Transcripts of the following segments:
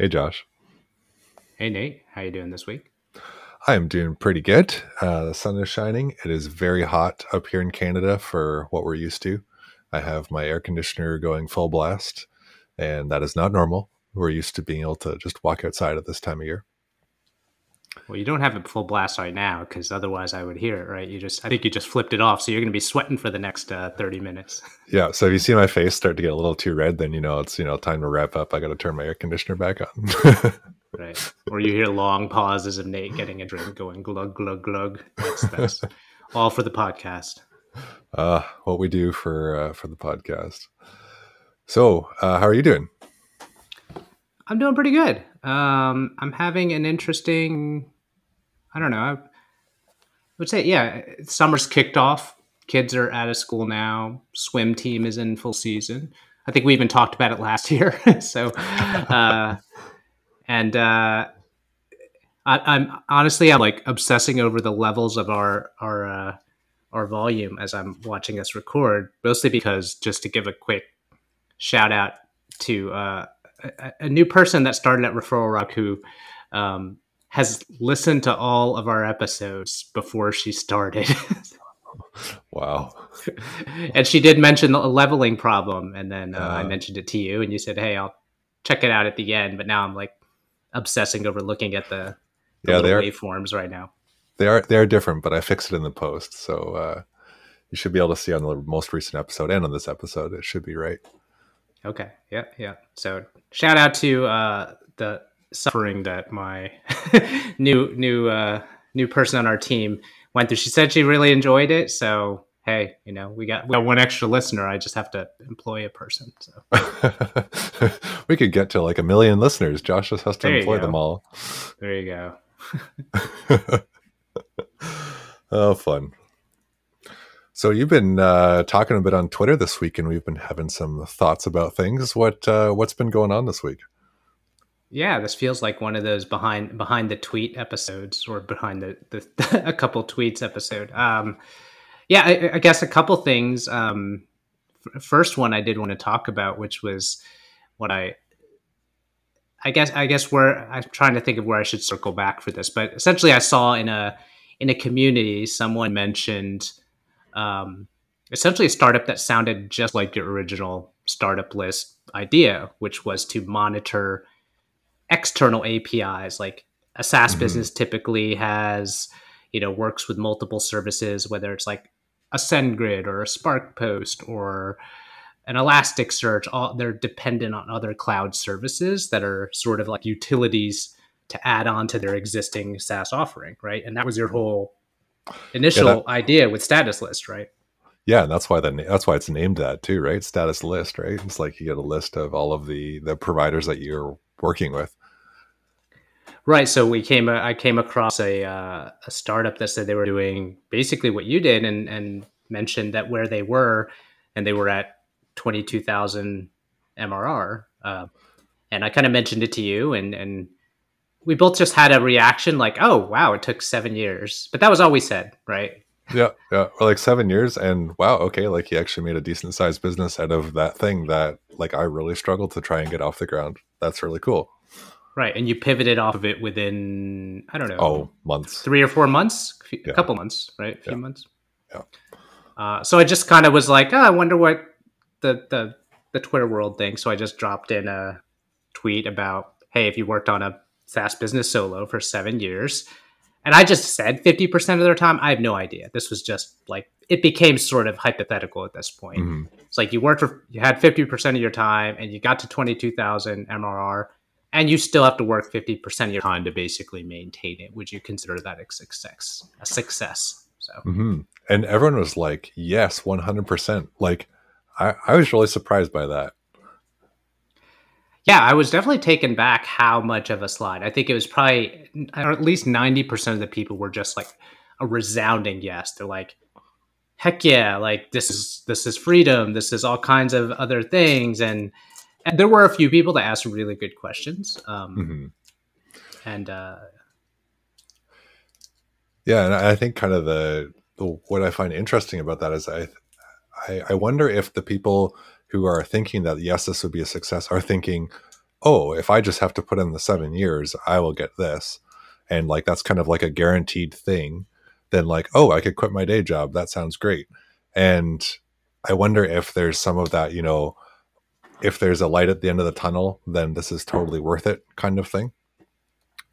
Hey, Josh. Hey, Nate. How you doing this week? I am doing pretty good. Uh, the sun is shining. It is very hot up here in Canada for what we're used to. I have my air conditioner going full blast, and that is not normal. We're used to being able to just walk outside at this time of year. Well, you don't have it full blast right now because otherwise I would hear it, right? You just, I think you just flipped it off, so you're going to be sweating for the next uh, thirty minutes. Yeah. So if you see my face start to get a little too red, then you know it's you know time to wrap up. I got to turn my air conditioner back on. right. Or you hear long pauses of Nate getting a drink, going glug glug glug. That's that's all for the podcast. Uh, what we do for uh, for the podcast. So, uh, how are you doing? I'm doing pretty good. Um, I'm having an interesting. I don't know. I would say, yeah, summer's kicked off. Kids are out of school now. Swim team is in full season. I think we even talked about it last year. so, uh, and uh, I, am honestly, I'm like obsessing over the levels of our our uh, our volume as I'm watching us record. Mostly because just to give a quick shout out to uh, a, a, new person that started at Referral Rock who um, has listened to all of our episodes before she started. wow. and she did mention the leveling problem, and then uh, uh, I mentioned it to you, and you said, "Hey, I'll check it out at the end." But now I'm like obsessing over looking at the, the yeah, they are, waveforms right now. They are they are different, but I fixed it in the post, so uh, you should be able to see on the most recent episode and on this episode. It should be right. Okay. Yeah. Yeah. So shout out to uh, the suffering that my new new uh, new person on our team went through. She said she really enjoyed it. So hey, you know, we got we got one extra listener. I just have to employ a person. So we could get to like a million listeners. Josh just has to employ them all. There you go. oh, fun. So you've been uh, talking a bit on Twitter this week, and we've been having some thoughts about things. What uh, what's been going on this week? Yeah, this feels like one of those behind behind the tweet episodes, or behind the, the a couple tweets episode. Um, yeah, I, I, guess a couple things. Um, first one I did want to talk about, which was what I I guess I guess where I'm trying to think of where I should circle back for this, but essentially I saw in a in a community someone mentioned um, essentially a startup that sounded just like your original startup list idea, which was to monitor external APIs. Like a SaaS mm-hmm. business typically has, you know, works with multiple services, whether it's like a SendGrid or a SparkPost or an Elasticsearch. All they're dependent on other cloud services that are sort of like utilities to add on to their existing SaaS offering, right? And that was your whole initial yeah, that, idea with status list, right? Yeah, and that's why that that's why it's named that too, right? Status list, right? It's like you get a list of all of the the providers that you're working with. Right. So we came. I came across a uh, a startup that said they were doing basically what you did, and and mentioned that where they were, and they were at twenty two thousand MRR. Uh, and I kind of mentioned it to you, and and we both just had a reaction like, "Oh, wow, it took seven years," but that was all we said, right? Yeah, yeah, or like seven years, and wow, okay, like he actually made a decent sized business out of that thing that like I really struggled to try and get off the ground. That's really cool. Right, and you pivoted off of it within I don't know, oh, months, three or four months, a yeah. couple months, right, a few yeah. months. Yeah. Uh, so I just kind of was like, oh, I wonder what the the the Twitter world thinks. So I just dropped in a tweet about, hey, if you worked on a SaaS business solo for seven years. And I just said 50% of their time. I have no idea. This was just like, it became sort of hypothetical at this point. Mm-hmm. It's like you worked for, you had 50% of your time and you got to 22,000 MRR and you still have to work 50% of your time to basically maintain it. Would you consider that a success? A success. So, mm-hmm. and everyone was like, yes, 100%. Like, I, I was really surprised by that. Yeah, I was definitely taken back how much of a slide. I think it was probably, or at least 90% of the people were just like a resounding yes. They're like, heck yeah, like this is, this is freedom. This is all kinds of other things. And, and there were a few people that asked really good questions. Um, mm-hmm. And, uh, yeah, and I think kind of the, the, what I find interesting about that is I, I, I wonder if the people who are thinking that yes, this would be a success are thinking, oh, if I just have to put in the seven years, I will get this. And like that's kind of like a guaranteed thing. Then like, oh, I could quit my day job. That sounds great. And I wonder if there's some of that, you know, if there's a light at the end of the tunnel, then this is totally worth it kind of thing.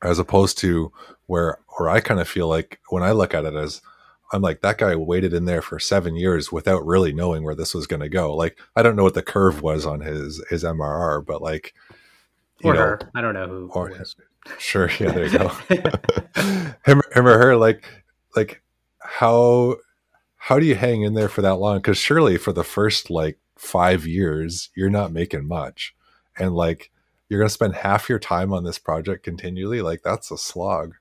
As opposed to where where I kind of feel like when I look at it as I'm like that guy waited in there for seven years without really knowing where this was going to go. Like I don't know what the curve was on his his MRR, but like or know, her, I don't know who. Or, sure, yeah, there you go. him, him or her, like like how how do you hang in there for that long? Because surely for the first like five years, you're not making much, and like you're gonna spend half your time on this project continually. Like that's a slog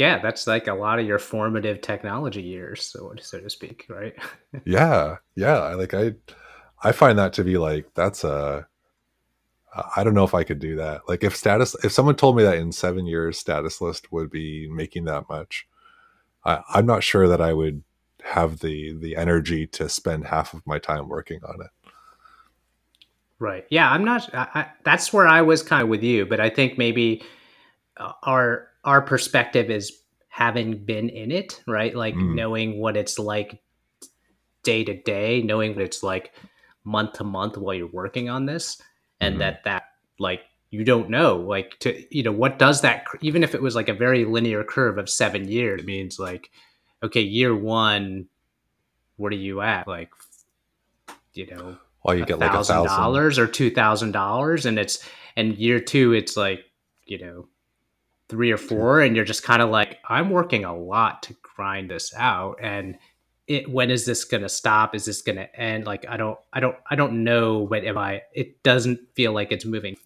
yeah, that's like a lot of your formative technology years, so so to speak, right? yeah, yeah. I like I, I find that to be like that's a. I don't know if I could do that. Like if status, if someone told me that in seven years, status list would be making that much, I, I'm not sure that I would have the the energy to spend half of my time working on it. Right. Yeah, I'm not. I, I, that's where I was kind of with you, but I think maybe uh, our our perspective is having been in it, right? Like mm. knowing what it's like day to day, knowing what it's like month to month while you're working on this, and mm-hmm. that that like you don't know like to you know what does that even if it was like a very linear curve of seven years it means like okay year one what are you at like you know well you get like a thousand dollars or two thousand dollars and it's and year two it's like you know three or four and you're just kind of like i'm working a lot to grind this out and it when is this going to stop? Is this going to end? Like i don't i don't i don't know what am i it doesn't feel like it's moving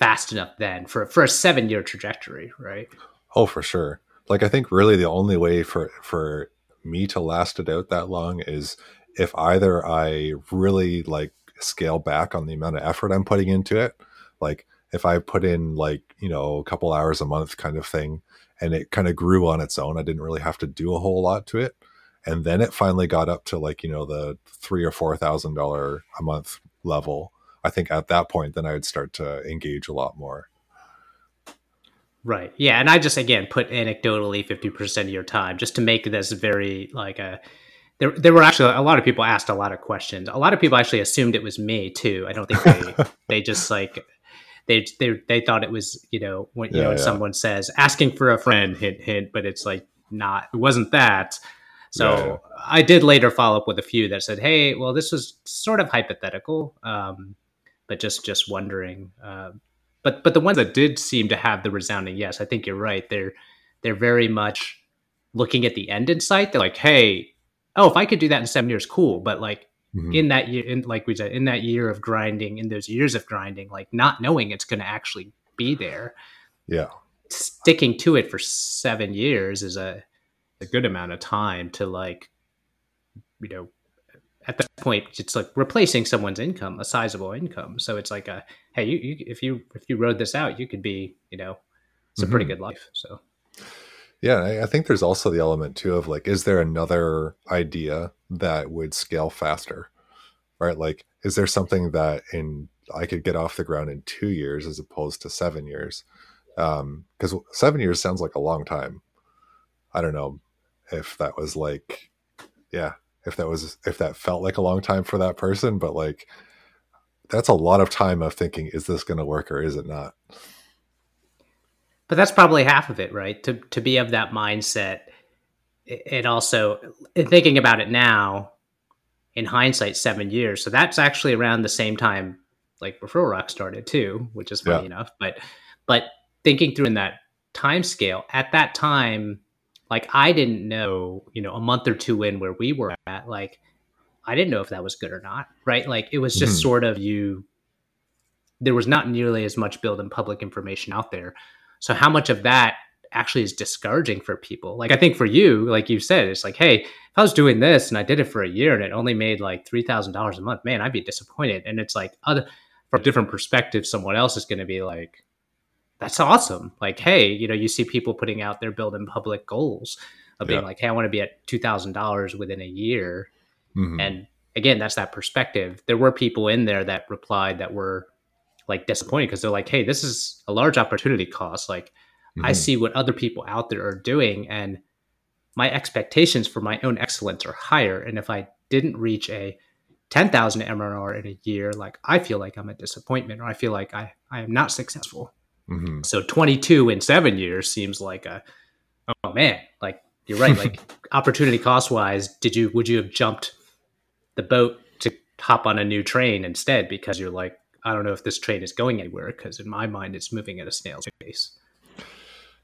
fast enough then for for a seven year trajectory right? Oh for sure. Like i think really the only way for for me to last it out that long is if either i really like scale back on the amount of effort i'm putting into it like if I put in like, you know, a couple hours a month kind of thing and it kind of grew on its own, I didn't really have to do a whole lot to it. And then it finally got up to like, you know, the three or four thousand dollar a month level. I think at that point, then I would start to engage a lot more. Right. Yeah. And I just, again, put anecdotally 50% of your time just to make this very like a, there, there were actually a lot of people asked a lot of questions. A lot of people actually assumed it was me too. I don't think they, they just like they they they thought it was you know when you yeah, know yeah. someone says asking for a friend hint hint, but it's like not it wasn't that. So yeah, I did later follow up with a few that said, "Hey, well, this was sort of hypothetical, um, but just just wondering." Uh, but but the ones that did seem to have the resounding yes, I think you're right. They're they're very much looking at the end in sight. They're like, "Hey, oh, if I could do that in seven years, cool." But like, mm-hmm. in that year, in, like we said, in that year of grinding, in those years of grinding, like not knowing it's going to actually be there. Yeah. Sticking to it for seven years is a, a good amount of time to like, you know, at that point it's like replacing someone's income, a sizable income. So it's like a, hey, you, you if you if you rode this out, you could be, you know, it's a mm-hmm. pretty good life. So yeah, I think there's also the element too of like, is there another idea that would scale faster? Right? Like, is there something that in I could get off the ground in two years as opposed to seven years? Because um, seven years sounds like a long time. I don't know if that was like, yeah, if that was if that felt like a long time for that person, but like that's a lot of time of thinking, is this going to work or is it not? But that's probably half of it, right? To to be of that mindset. and also thinking about it now, in hindsight, seven years. So that's actually around the same time like Referral Rock started too, which is funny yeah. enough. But but thinking through in that time scale, at that time, like I didn't know, you know, a month or two in where we were at, like I didn't know if that was good or not, right? Like it was just mm-hmm. sort of you. There was not nearly as much build and public information out there. So how much of that actually is discouraging for people? Like I think for you, like you said, it's like, hey, if I was doing this and I did it for a year and it only made like three thousand dollars a month, man, I'd be disappointed. And it's like other from a different perspective, someone else is going to be like, that's awesome. Like, hey, you know, you see people putting out their build in public goals of being yeah. like, hey, I want to be at two thousand dollars within a year, mm-hmm. and again, that's that perspective. There were people in there that replied that were like disappointed because they're like, hey, this is a large opportunity cost. Like, mm-hmm. I see what other people out there are doing, and my expectations for my own excellence are higher. And if I didn't reach a 10,000 MRR in a year, like I feel like I'm a disappointment or I feel like I, I am not successful. Mm-hmm. So 22 in seven years seems like a, oh man, like you're right. Like opportunity cost wise, did you, would you have jumped the boat to hop on a new train instead? Because you're like, I don't know if this train is going anywhere. Cause in my mind, it's moving at a snail's pace.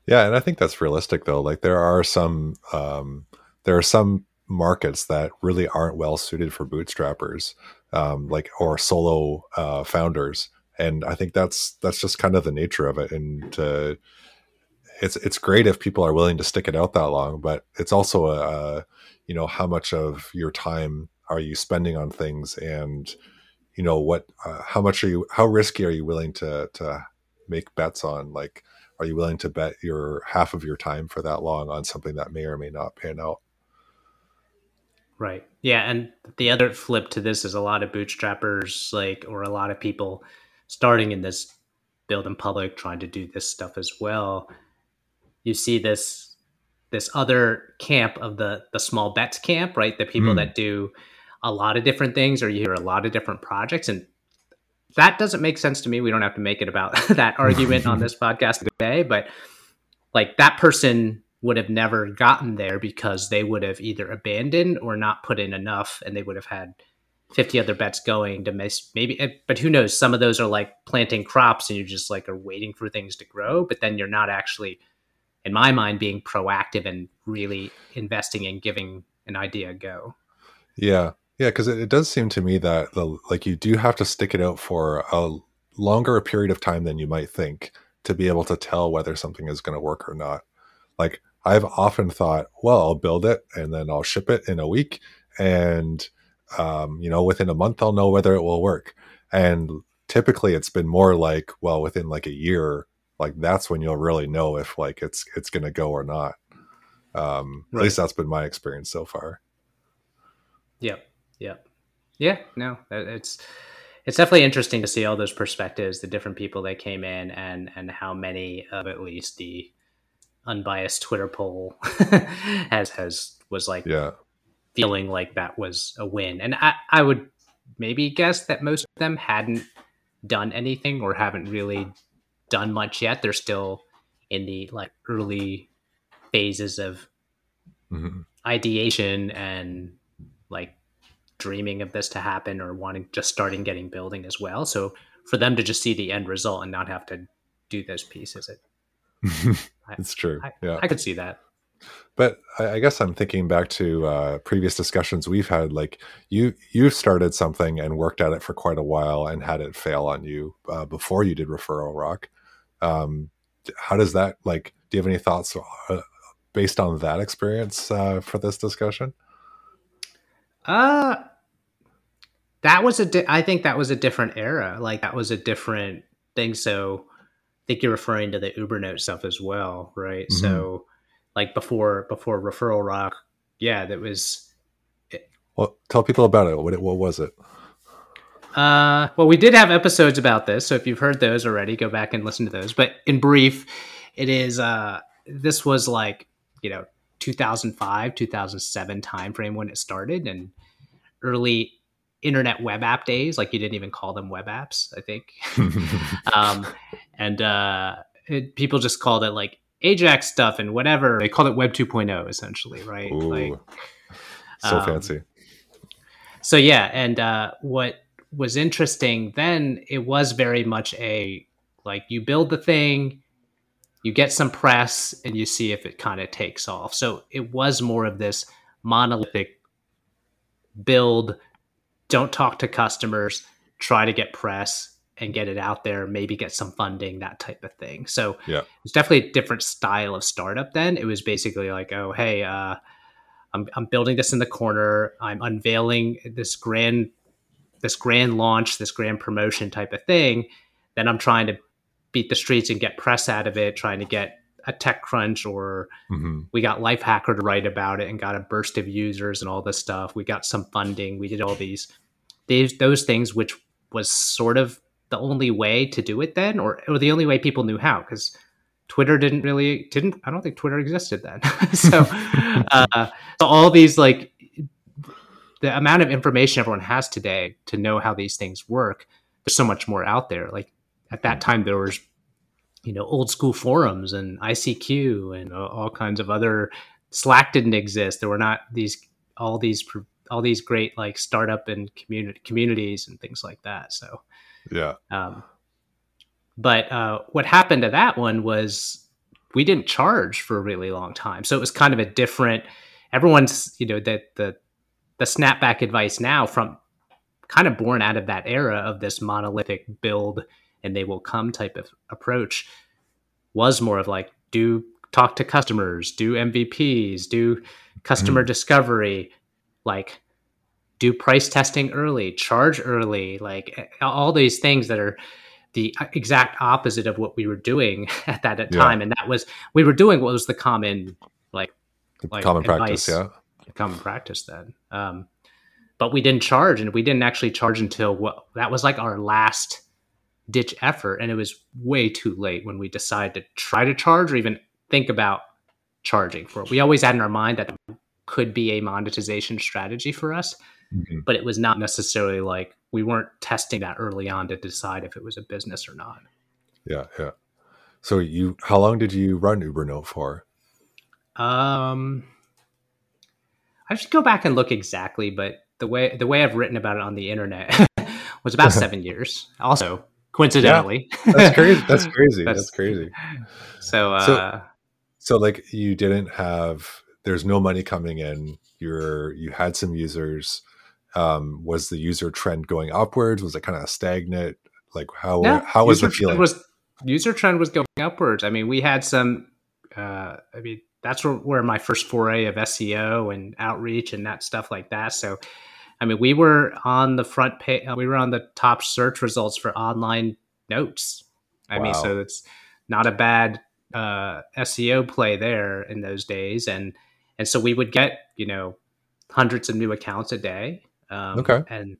Yeah. And I think that's realistic though. Like there are some, um, there are some markets that really aren't well suited for bootstrappers, um, like, or solo, uh, founders and I think that's that's just kind of the nature of it. And to, it's it's great if people are willing to stick it out that long, but it's also a, a you know how much of your time are you spending on things, and you know what uh, how much are you how risky are you willing to to make bets on like are you willing to bet your half of your time for that long on something that may or may not pan out right yeah and the other flip to this is a lot of bootstrappers like or a lot of people starting in this build in public, trying to do this stuff as well, you see this this other camp of the the small bets camp, right? The people mm. that do a lot of different things, or you hear a lot of different projects, and that doesn't make sense to me. We don't have to make it about that argument on this podcast today, but like that person would have never gotten there because they would have either abandoned or not put in enough, and they would have had 50 other bets going to miss maybe eh, but who knows? Some of those are like planting crops and you're just like are waiting for things to grow but then you're not actually in my mind being proactive and really investing and giving an idea a go. Yeah yeah because it, it, does seem to me that the like you do have to stick it out for a longer period of time than you might think to be able to tell whether something is going to work or not like i've often thought well i'll build it and then i'll ship it in a week and um, you know, within a month, I'll know whether it will work. And typically it's been more like, well, within like a year, like that's when you'll really know if like it's, it's going to go or not. Um, right. At least that's been my experience so far. Yep. Yep. Yeah. No, it's, it's definitely interesting to see all those perspectives, the different people that came in and, and how many of at least the unbiased Twitter poll has, has was like, yeah feeling like that was a win. And I, I would maybe guess that most of them hadn't done anything or haven't really done much yet. They're still in the like early phases of mm-hmm. ideation and like dreaming of this to happen or wanting just starting getting building as well. So for them to just see the end result and not have to do those pieces, it, it's true. I, yeah, I could see that. But I, I guess I'm thinking back to uh, previous discussions we've had. Like you, you started something and worked at it for quite a while and had it fail on you uh, before you did Referral Rock. Um, how does that like? Do you have any thoughts uh, based on that experience uh, for this discussion? Uh that was a. Di- I think that was a different era. Like that was a different thing. So I think you're referring to the Ubernote stuff as well, right? Mm-hmm. So like before before referral rock yeah that was well tell people about it what, what was it uh well we did have episodes about this so if you've heard those already go back and listen to those but in brief it is uh this was like you know 2005 2007 timeframe when it started and early internet web app days like you didn't even call them web apps i think um and uh it, people just called it like Ajax stuff and whatever. They called it Web 2.0 essentially, right? Ooh, like so um, fancy. So yeah, and uh, what was interesting then, it was very much a like you build the thing, you get some press, and you see if it kind of takes off. So it was more of this monolithic build. Don't talk to customers. Try to get press and get it out there, maybe get some funding, that type of thing. So yeah, it's definitely a different style of startup. Then it was basically like, oh, hey, uh, I'm I'm building this in the corner. I'm unveiling this grand this grand launch, this grand promotion type of thing. Then I'm trying to beat the streets and get press out of it, trying to get a TechCrunch or hmm we got Lifehacker to write about it and got a burst of users and all this stuff. We got some funding. We did all these, these those things, which was sort of the only way to do it then, or, or the only way people knew how, because Twitter didn't really didn't. I don't think Twitter existed then. so, uh, so all these like the amount of information everyone has today to know how these things work. There's so much more out there. Like at that time, there was you know old school forums and ICQ and uh, all kinds of other. Slack didn't exist. There were not these all these all these great like startup and community communities and things like that. So, Yeah. um, but uh, what happened to that one was we didn't charge for a really long time, so it was kind of a different. Everyone's you know that the the snapback advice now from kind of born out of that era of this monolithic build and they will come type of approach was more of like do talk to customers, do MVPs, do customer discovery, like do price testing early, charge early, like all these things that are the exact opposite of what we were doing at that Yeah. time. And that was we were doing what was the common like Like Common practice. Yeah. common practice then. Um, but we didn't charge, and we didn't actually charge until what that was like our last ditch effort, and it was way too late when we decided to try to charge or even think about charging for it. We always had in our mind that could be a monetization strategy for us, Mhm. but it was not necessarily like we weren't testing that early on to decide if it was a business or not. Yeah. Yeah. So you, how long did you run UberNote for? Um, I should go back and look exactly, but the way the way I've written about it on the internet was about seven years. Also, coincidentally, That's crazy. That's crazy. That's- That's crazy. So, uh, So- So like you didn't have there's no money coming in. You're you had some users. Um, was the user trend going upwards? Was it kind of stagnant? Like how no, how was the feeling? Was user trend was going upwards. I mean, we had some. Uh, I mean, that's where, where my first foray of SEO and outreach and that stuff like that. So, I mean, we were on the front page. We were on the top search results for online notes. I mean, so it's not a bad uh, SEO play there in those days, and and so we would get you know hundreds of new accounts a day. Um, Okay. and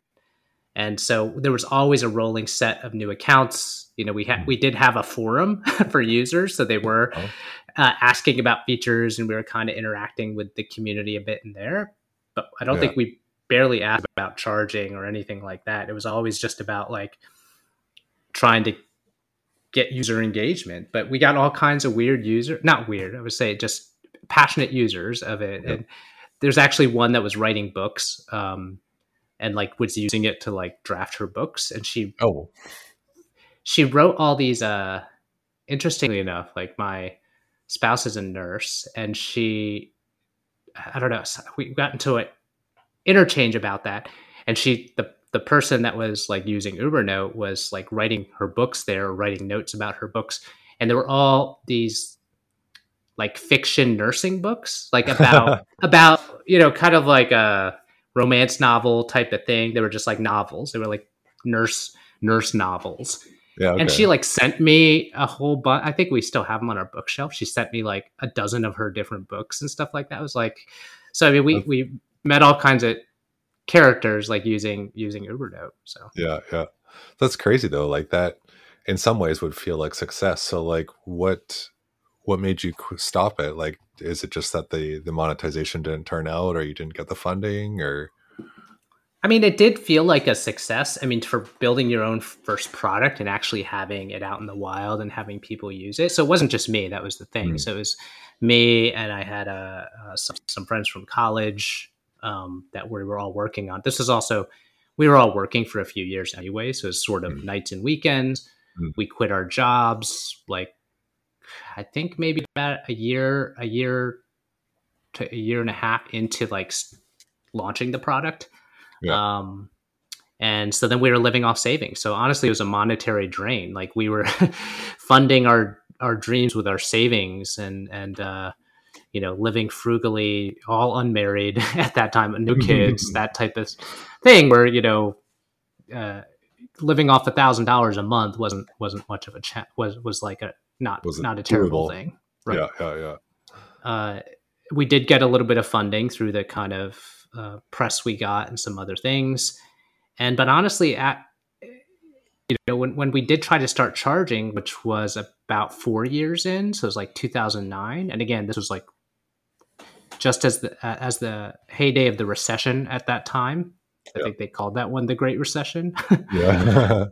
and so there was always a rolling set of new accounts. You know, we had we did have a forum for users, so they were Oh. uh, asking about features, and we were kind of interacting with the community a bit in there. But I don't Yeah. think we barely asked about charging or anything like that. It was always just about like trying to get user engagement. But we got all kinds of weird user, not weird, I would say just passionate users of it. Yeah. And there's actually one that was writing books. Um, and like was using it to like draft her books and she oh, she wrote all these uh interestingly enough like my spouse is a nurse and she i don't know we got into an interchange about that. And she the the person that was like using ubernote was like writing her books there writing notes about her books. And there were all these like fiction nursing books like about about you know kind of like a romance novel type of thing. They were just like novels. They were like nurse nurse novels. Yeah. Okay. and she like sent me a whole bunch i think we still have them on our bookshelf. She sent me like a dozen of her different books and stuff like that. Was like so i mean we we met all kinds of characters like using using ubernote so yeah, yeah. That's crazy though. Like that, in some ways, would feel like success. So like, what what made you stop it? Like, is it just that the the monetization didn't turn out, or you didn't get the funding, or I mean, it did feel like a success. I mean, for building your own first product and actually having it out in the wild and having people use it. So it wasn't just me. That was the thing. Mm. So it was me and I had uh, uh, some, some friends from college um, that we were all working on. This is also, we were all working for a few years anyway. So it's sort of Mm. nights and weekends. Mm. We quit our jobs like, I think maybe about a year, a year to a year and a half into like launching the product. Yeah. Um, and so then we were living off savings. So honestly, it was a monetary drain. Like we were funding our our dreams with our savings and and uh, you know living frugally, all unmarried at that time, no kids, that type of thing. Where you know. Uh, living off a thousand dollars a month wasn't wasn't much of a cha- was was like a not Wasn't not a terrible doable. thing Right. Yeah, yeah, yeah. Uh, we did get a little bit of funding through the kind of uh, press we got and some other things. And but honestly, at you know when when we did try to start charging, which was about four years in, so it was like 2009. And again, this was like just as the uh, as the heyday of the recession at that time. I think they called that one the Great Recession. yeah.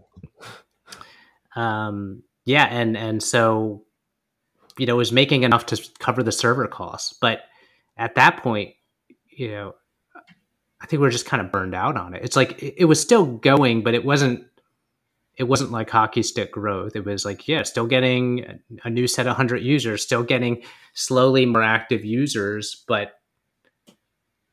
um, yeah, and and so you know was making enough to cover the server costs, but at that point, you know, I think we are just kind of burned out on it. It's like it, it was still going, but it wasn't it wasn't like hockey stick growth. It was like, yeah, still getting a new set of 100 users, still getting slowly more active users, but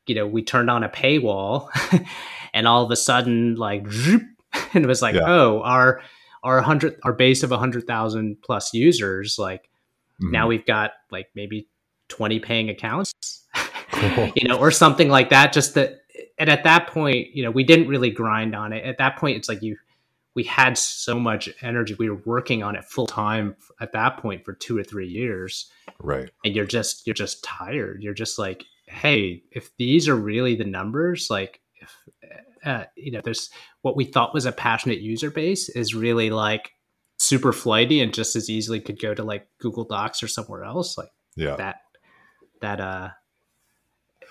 you know, we turned on a paywall and all of a sudden like and it was like, yeah. oh, our our 100 our base of 100,000 plus users like mm-hmm. now we've got like maybe 20 paying accounts. you know, or something like that just that and at that point, you know, we didn't really grind on it. At that point, it's like you we had so much energy. We were working on it full time at that point for two or three years. Right. And you're just you're just tired. You're just like, hey, if these are really the numbers, like if uh, you know, there's what we thought was a passionate user base is really like super flighty and just as easily could go to like Google Docs or somewhere else. Like yeah. that that uh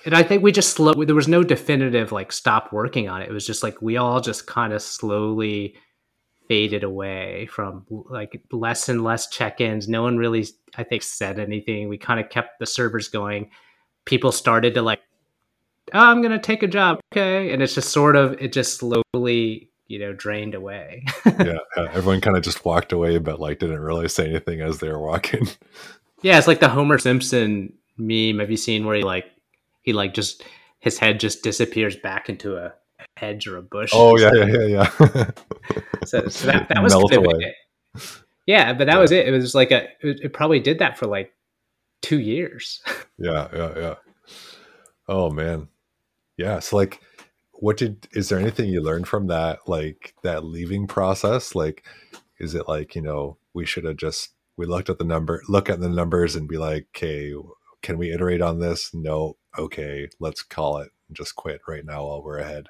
and I think we just slow. There was no definitive like stop working on it. It was just like we all just kind of slowly faded away from like less and less check-ins. No one really, I think, said anything. We kind of kept the servers going. People started to like, oh, I'm gonna take a job, okay, and it's just sort of it just slowly you know drained away. yeah, yeah, everyone kind of just walked away, but like didn't really say anything as they were walking. yeah, it's like the Homer Simpson meme. Have you seen where he like he like just his head just disappears back into a hedge or a bush. Oh yeah, yeah, yeah, yeah. so, so, that, that was of it. Yeah, but that yeah. was it. It was like a. It, it, probably did that for like two years. yeah, yeah, yeah. Oh man, yeah. So like, what did? Is there anything you learned from that? Like that leaving process? Like, is it like you know we should have just we looked at the number, look at the numbers, and be like, okay, can we iterate on this? No. Okay, let's call it and just quit right now while we're ahead.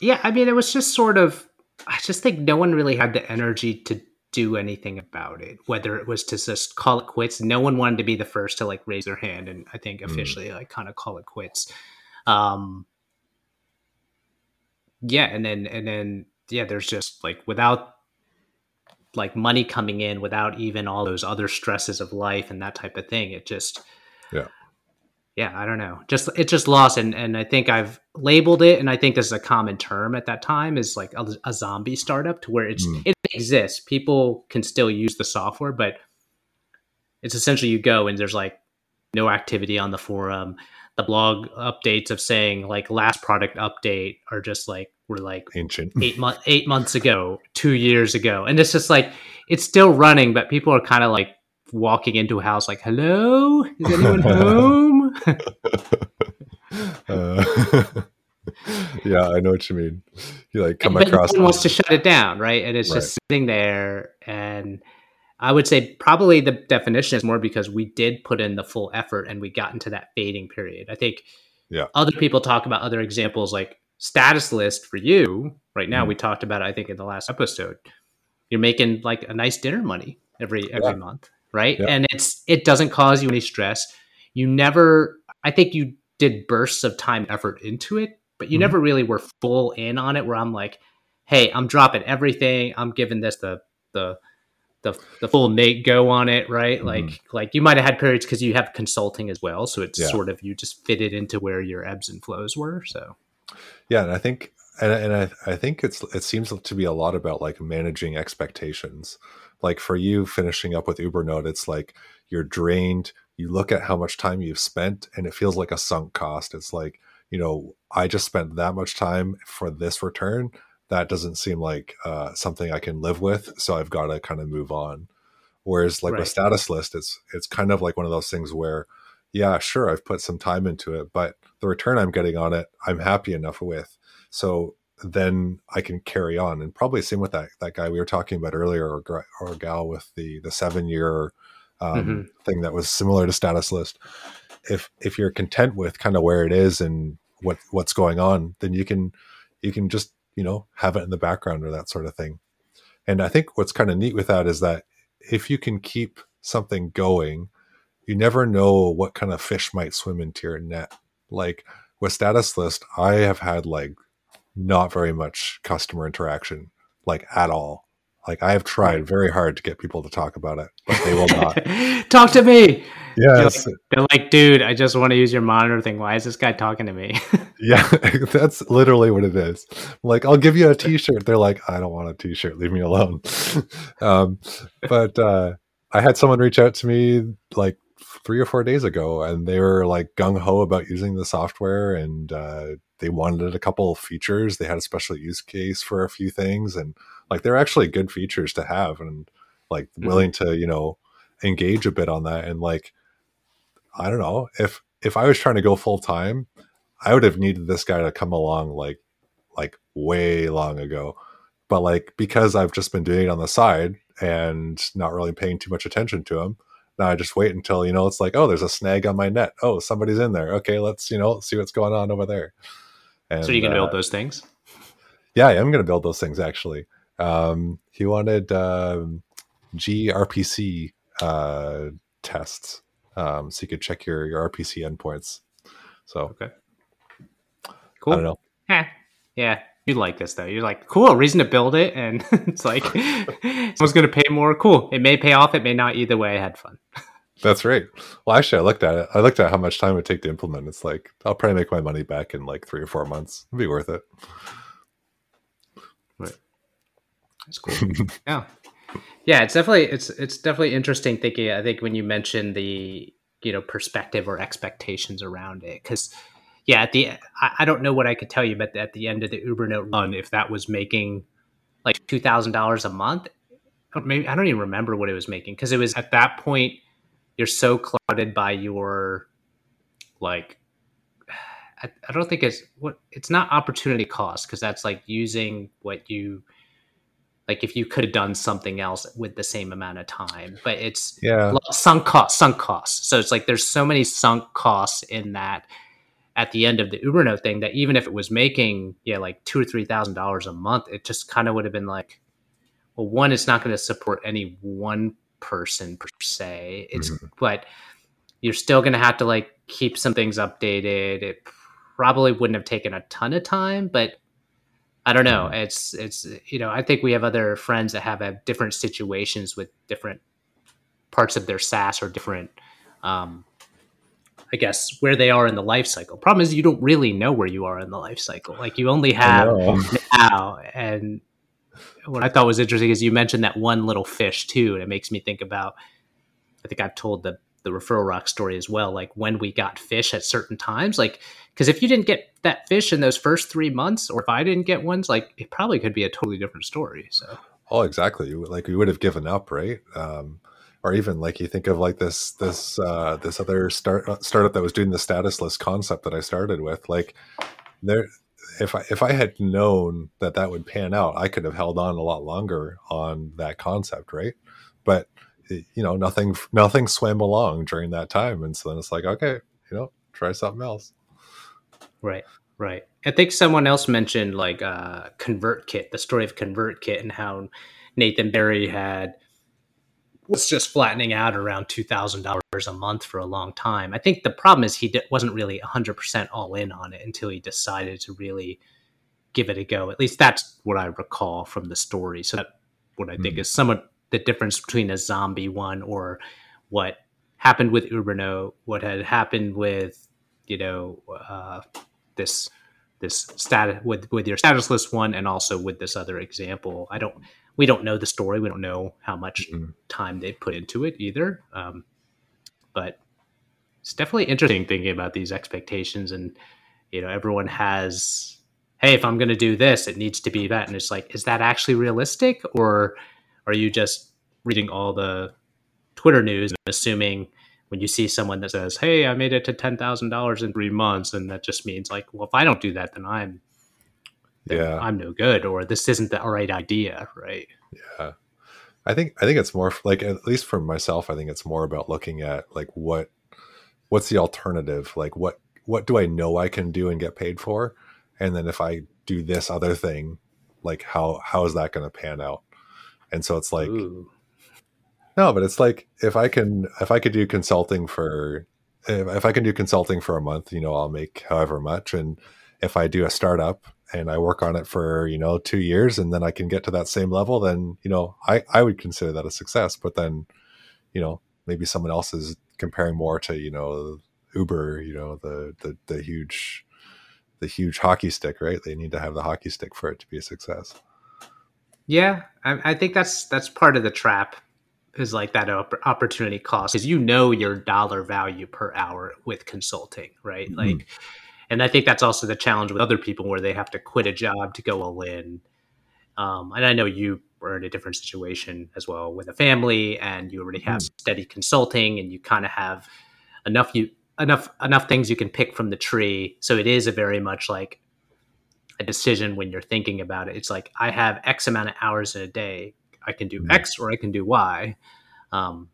Yeah, I mean, it was just sort of. I just think no one really had the energy to do anything about it. Whether it was to just call it quits, no one wanted to be the first to like raise their hand and I think mm. officially mm. like kind of call it quits. Um, yeah, and then and then yeah, there's just like without like money coming in, without even all those other stresses of life and that type of thing, it just yeah I don't know. Just it just lost, and and I think I've labeled it, and I think this is a common term at that time is like a, a zombie startup to where it's mm. it exists. People can still use the software, but it's essentially you go and there's like no activity on the forum. The blog updates of saying like last product update are just like we're like ancient eight months eight months ago, two years ago, and it's just like it's still running, but people are kind of like walking into a house like, "Hello, is anyone home?" Uh, yeah, I know what you mean. You like come but across. Wants to shut it down, right? And it's right. just sitting there. And I would say probably the definition is more because we did put in the full effort and we got into that fading period. I think. Yeah. Other people talk about other examples like status list for you right now. Mm. We talked about it, I think in the last episode. You're making like a nice dinner money every every yeah. month right? Yep. And it's it doesn't cause you any stress. You never I think you did bursts of time effort into it, but you mm-hmm. never really were full in on it where I'm like, "Hey, I'm dropping everything. I'm giving this the the the, the full Nate go on it, right? Mm-hmm. Like like you might have had periods because you have consulting as well, so it's yeah. sort of you just fit it into where your ebbs and flows were. So yeah, and I think and, and I, I think it's it seems to be a lot about like managing expectations like for you finishing up with Ubernote, it's like you're drained. You look at how much time you've spent and it feels like a sunk cost. It's like, you know, I just spent that much time for this return. That doesn't seem like uh, something I can live with. So I've got to kind of move on. Whereas like right. with status list, it's it's kind of like one of those things where, yeah, sure, I've put some time into it, but the return I'm getting on it, I'm happy enough with. So then I can carry on. And probably same with that that guy we were talking about earlier, or, or gal with the the seven year um, mm-hmm. thing that was similar to status list. If if you're content with kind of where it is and what what's going on, then you can you can just you know have it in the background or that sort of thing. And I think what's kind of neat with that is that if you can keep something going, you never know what kind of fish might swim into your net. Like with status list, I have had like not very much customer interaction, like at all. Like I have tried very hard to get people to talk about it, but they will not. Talk to me. Yes. They're like, they're like, dude, I just want to use your monitor thing. Why is this guy talking to me? yeah, that's literally what it is. Like, I'll give you a t-shirt. They're like, I don't want a t-shirt. Leave me alone. um, but uh, I had someone reach out to me like three or four days ago, and they were like gung ho about using the software, and uh, they wanted a couple features. They had a special use case for a few things, and like they're actually good features to have, and like mm-hmm. willing to you know engage a bit on that. And like, I don't know if if I was trying to go full time, I would have needed this guy to come along like like way long ago. But like because I've just been doing it on the side and not really paying too much attention to him, now I just wait until, you know, it's like, oh, there's a snag on my net. Oh, somebody's in there. Okay, let's, you know, see what's going on over there. And, so you can uh, build those things? Yeah, I am going to build those things actually. Um, he wanted um, gRPC uh, tests um, so you could check your, your RPC endpoints. So, okay. Cool. I don't know. Eh, yeah, you like this though. You're like, cool, reason to build it, and it's like someone's going to pay more. Cool. It may pay off. It may not. Either way, I had fun. That's right. Well, actually, I looked at it. I looked at how much time it would take to implement. It's like I'll probably make my money back in like three or four months. It'd be worth it. That's cool. yeah. Yeah, it's definitely it's it's definitely interesting thinking. I think when you mentioned the you know perspective or expectations around it, because yeah, at the I, I, don't know what I could tell you, but at the end of the Ubernote run, if that was making like two thousand dollars a month, maybe I don't even remember what it was making because it was at that point you're so clouded by your like I, I don't think it's what it's not opportunity cost because that's like using what you like if you could have done something else with the same amount of time but it's yeah sunk cost sunk costs so it's like there's so many sunk costs in that at the end of the Ubernote thing that even if it was making yeah like two or three thousand dollars a month, it just kind of would have been like, well, one, it's not going to support any one person per se. It's mm-hmm. but you're still going to have to like keep some things updated. It probably wouldn't have taken a ton of time, but I don't know. It's it's you know I think we have other friends that have, have different situations with different parts of their SaaS or different um, I guess, where they are in the life cycle. Problem is, you don't really know where you are in the life cycle. Like you only have now. And what I thought was interesting is you mentioned that one little fish too, and it makes me think about. I think I've told the the referral rock story as well. Like when we got fish at certain times, like because if you didn't get that fish in those first three months, or if I didn't get ones, like it probably could be a totally different story. So. Oh, exactly. Like we would have given up, right? Um, or even like you think of like this this uh, this other start uh, startup that was doing the status list concept that I started with. Like there, if I if I had known that that would pan out, I could have held on a lot longer on that concept, right? But you know, nothing nothing swam along during that time, and so then it's like, okay, you know, try something else. Right, right. I think someone else mentioned like uh, ConvertKit, the story of ConvertKit, and how Nathan Barry had was just flattening out around $2,000 a month for a long time. I think the problem is he wasn't really 100% all in on it until he decided to really give it a go. At least that's what I recall from the story. So that what I think mm is somewhat the difference between a zombie one or what happened with Uberno, what had happened with, you know, uh, this this status with with your status list one and also with this other example. I don't we don't know the story. We don't know how much mm-hmm. time they put into it either. Um, but it's definitely interesting thinking about these expectations and you know everyone has hey if i'm going to do this it needs to be that and it's like is that actually realistic or are you just reading all the twitter news and assuming when you see someone that says hey i made it to $10000 in three months and that just means like well if i don't do that then i'm yeah i'm no good or this isn't the right idea right yeah I think I think it's more like at least for myself, I think it's more about looking at like what what's the alternative? Like what what do I know I can do and get paid for? And then if I do this other thing, like how how is that going to pan out? And so it's like Ooh. no, but it's like if I can if I could do consulting for if, if I can do consulting for a month, you know, I'll make however much and if I do a startup and I work on it for, you know, 2 years and then I can get to that same level, then, you know, I I would consider that a success, but then, you know, maybe someone else is comparing more to, you know, Uber, you know, the the the huge the huge hockey stick, right? They need to have the hockey stick for it to be a success. Yeah, I, I think that's that's part of the trap is like that opportunity cost because you know your dollar value per hour with consulting, right? Mm-hmm. Like, and I think that's also the challenge with other people where they have to quit a job to go all in. Um, and I know you were in a different situation as well with a family, and you already have mm-hmm. steady consulting, and you kind of have enough you enough enough things you can pick from the tree. So it is a very much like a decision when you're thinking about it. It's like I have X amount of hours in a day. I can do mm-hmm. X or I can do Y. Um,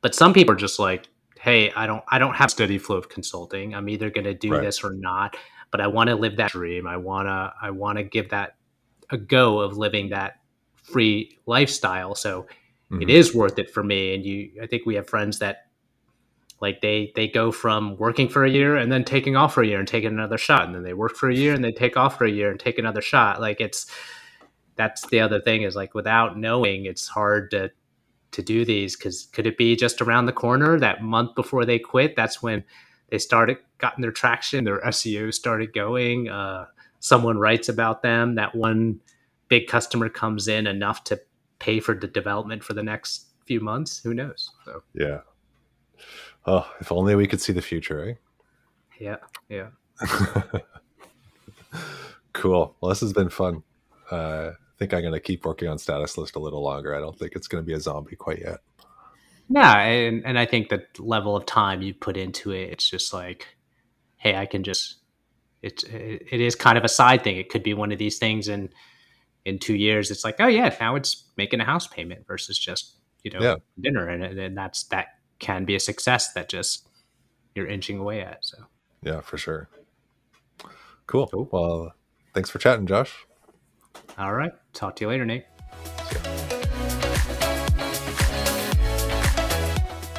but some people are just like, hey, I don't I don't have steady flow of consulting. I'm either going to do right. this or not. But I want to live that dream. I wanna I want to give that a go of living that free lifestyle. So mm-hmm. it is worth it for me. And you, I think we have friends that like they they go from working for a year and then taking off for a year and taking another shot, and then they work for a year and they take off for a year and take another shot. Like it's that's the other thing is like without knowing, it's hard to to do these because could it be just around the corner that month before they quit? That's when they started gotten their traction, their SEO started going. Uh, someone writes about them. That one big customer comes in enough to pay for the development for the next few months. Who knows? So yeah, Oh, if only we could see the future, eh? Yeah, yeah. cool. Well, this has been fun. Uh, I think I'm going to keep working on status list a little longer. I don't think it's going to be a zombie quite yet. Yeah, and and I think the level of time you put into it, it's just like, hey, I can just. It's it, it is kind of a side thing. It could be one of these things, and in two years, it's like, oh yeah, now it's making a house payment versus just you know yeah. dinner, and and that's that can be a success that just you're inching away at. So yeah, for sure. Cool. cool. Well, thanks for chatting, Josh. All right. Talk to you later, Nate.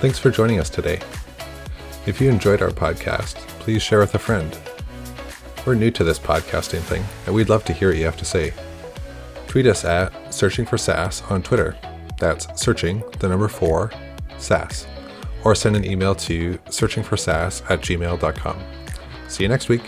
Thanks for joining us today. If you enjoyed our podcast, please share with a friend. We're new to this podcasting thing, and we'd love to hear what you have to say. Tweet us at Searching for SaaS on Twitter. That's searching the number four SaaS or send an email to searchingforsaas at gmail.com. See you next week.